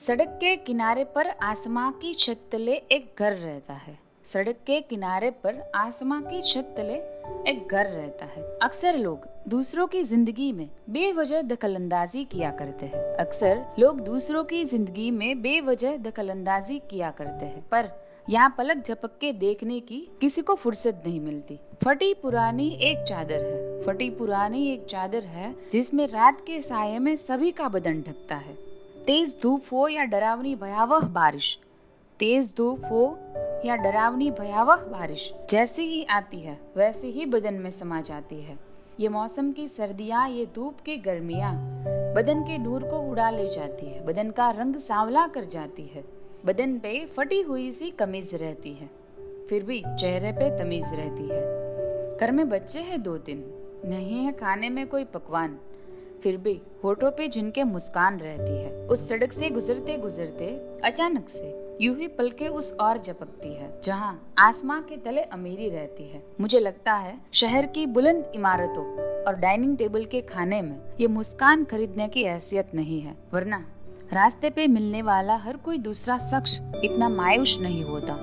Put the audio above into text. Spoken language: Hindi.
सड़क के किनारे पर आसमां की छत तले एक घर रहता है। सड़क के किनारे पर आसमां की छत तले एक घर रहता है। अक्सर लोग दूसरों की ज़िंदगी में बेवजह दखलंदाजी किया करते हैं। अक्सर लोग दूसरों की ज़िंदगी में बेवजह दखलंदाजी किया करते हैं। पर यहाँ पलक झपक के देखने की किसी को फुर्सत नहीं मिलती। फटी पुरानी एक चादर है। फटी पुरानी एक चादर है जिसमें रात के साय में सभी का बदन ढकता है। तेज धूप हो या डरावनी भयावह बारिश? तेज धूप हो या डरावनी भयावह बारिश? जैसे ही आती है, वैसे ही बदन में समा जाती है। ये मौसम की सर्दियाँ, ये धूप की गर्मियाँ, बदन के नूर को उड़ा ले जाती है, बदन का रंग सांवला कर जाती है। बदन पे फटी हुई सी कमीज रहती है, फिर भी चेहरे पे तमीज रहती है। घर में बच्चे हैं दो तीन नहीं है खाने में कोई पकवान। फिर भी होठों पे जिनके मुस्कान रहती है, उस सड़क से गुजरते गुजरते, अचानक से यूँ ही पलके उस और झपकती है, जहाँ आसमां के तले अमीरी रहती है। मुझे लगता है शहर की बुलंद इमारतों और डाइनिंग टेबल के खाने में ये मुस्कान खरीदने की हैसियत नहीं है, वरना रास्ते पे मिलने वाला हर कोई दूसरा शख्स इतना मायूस नहीं होता।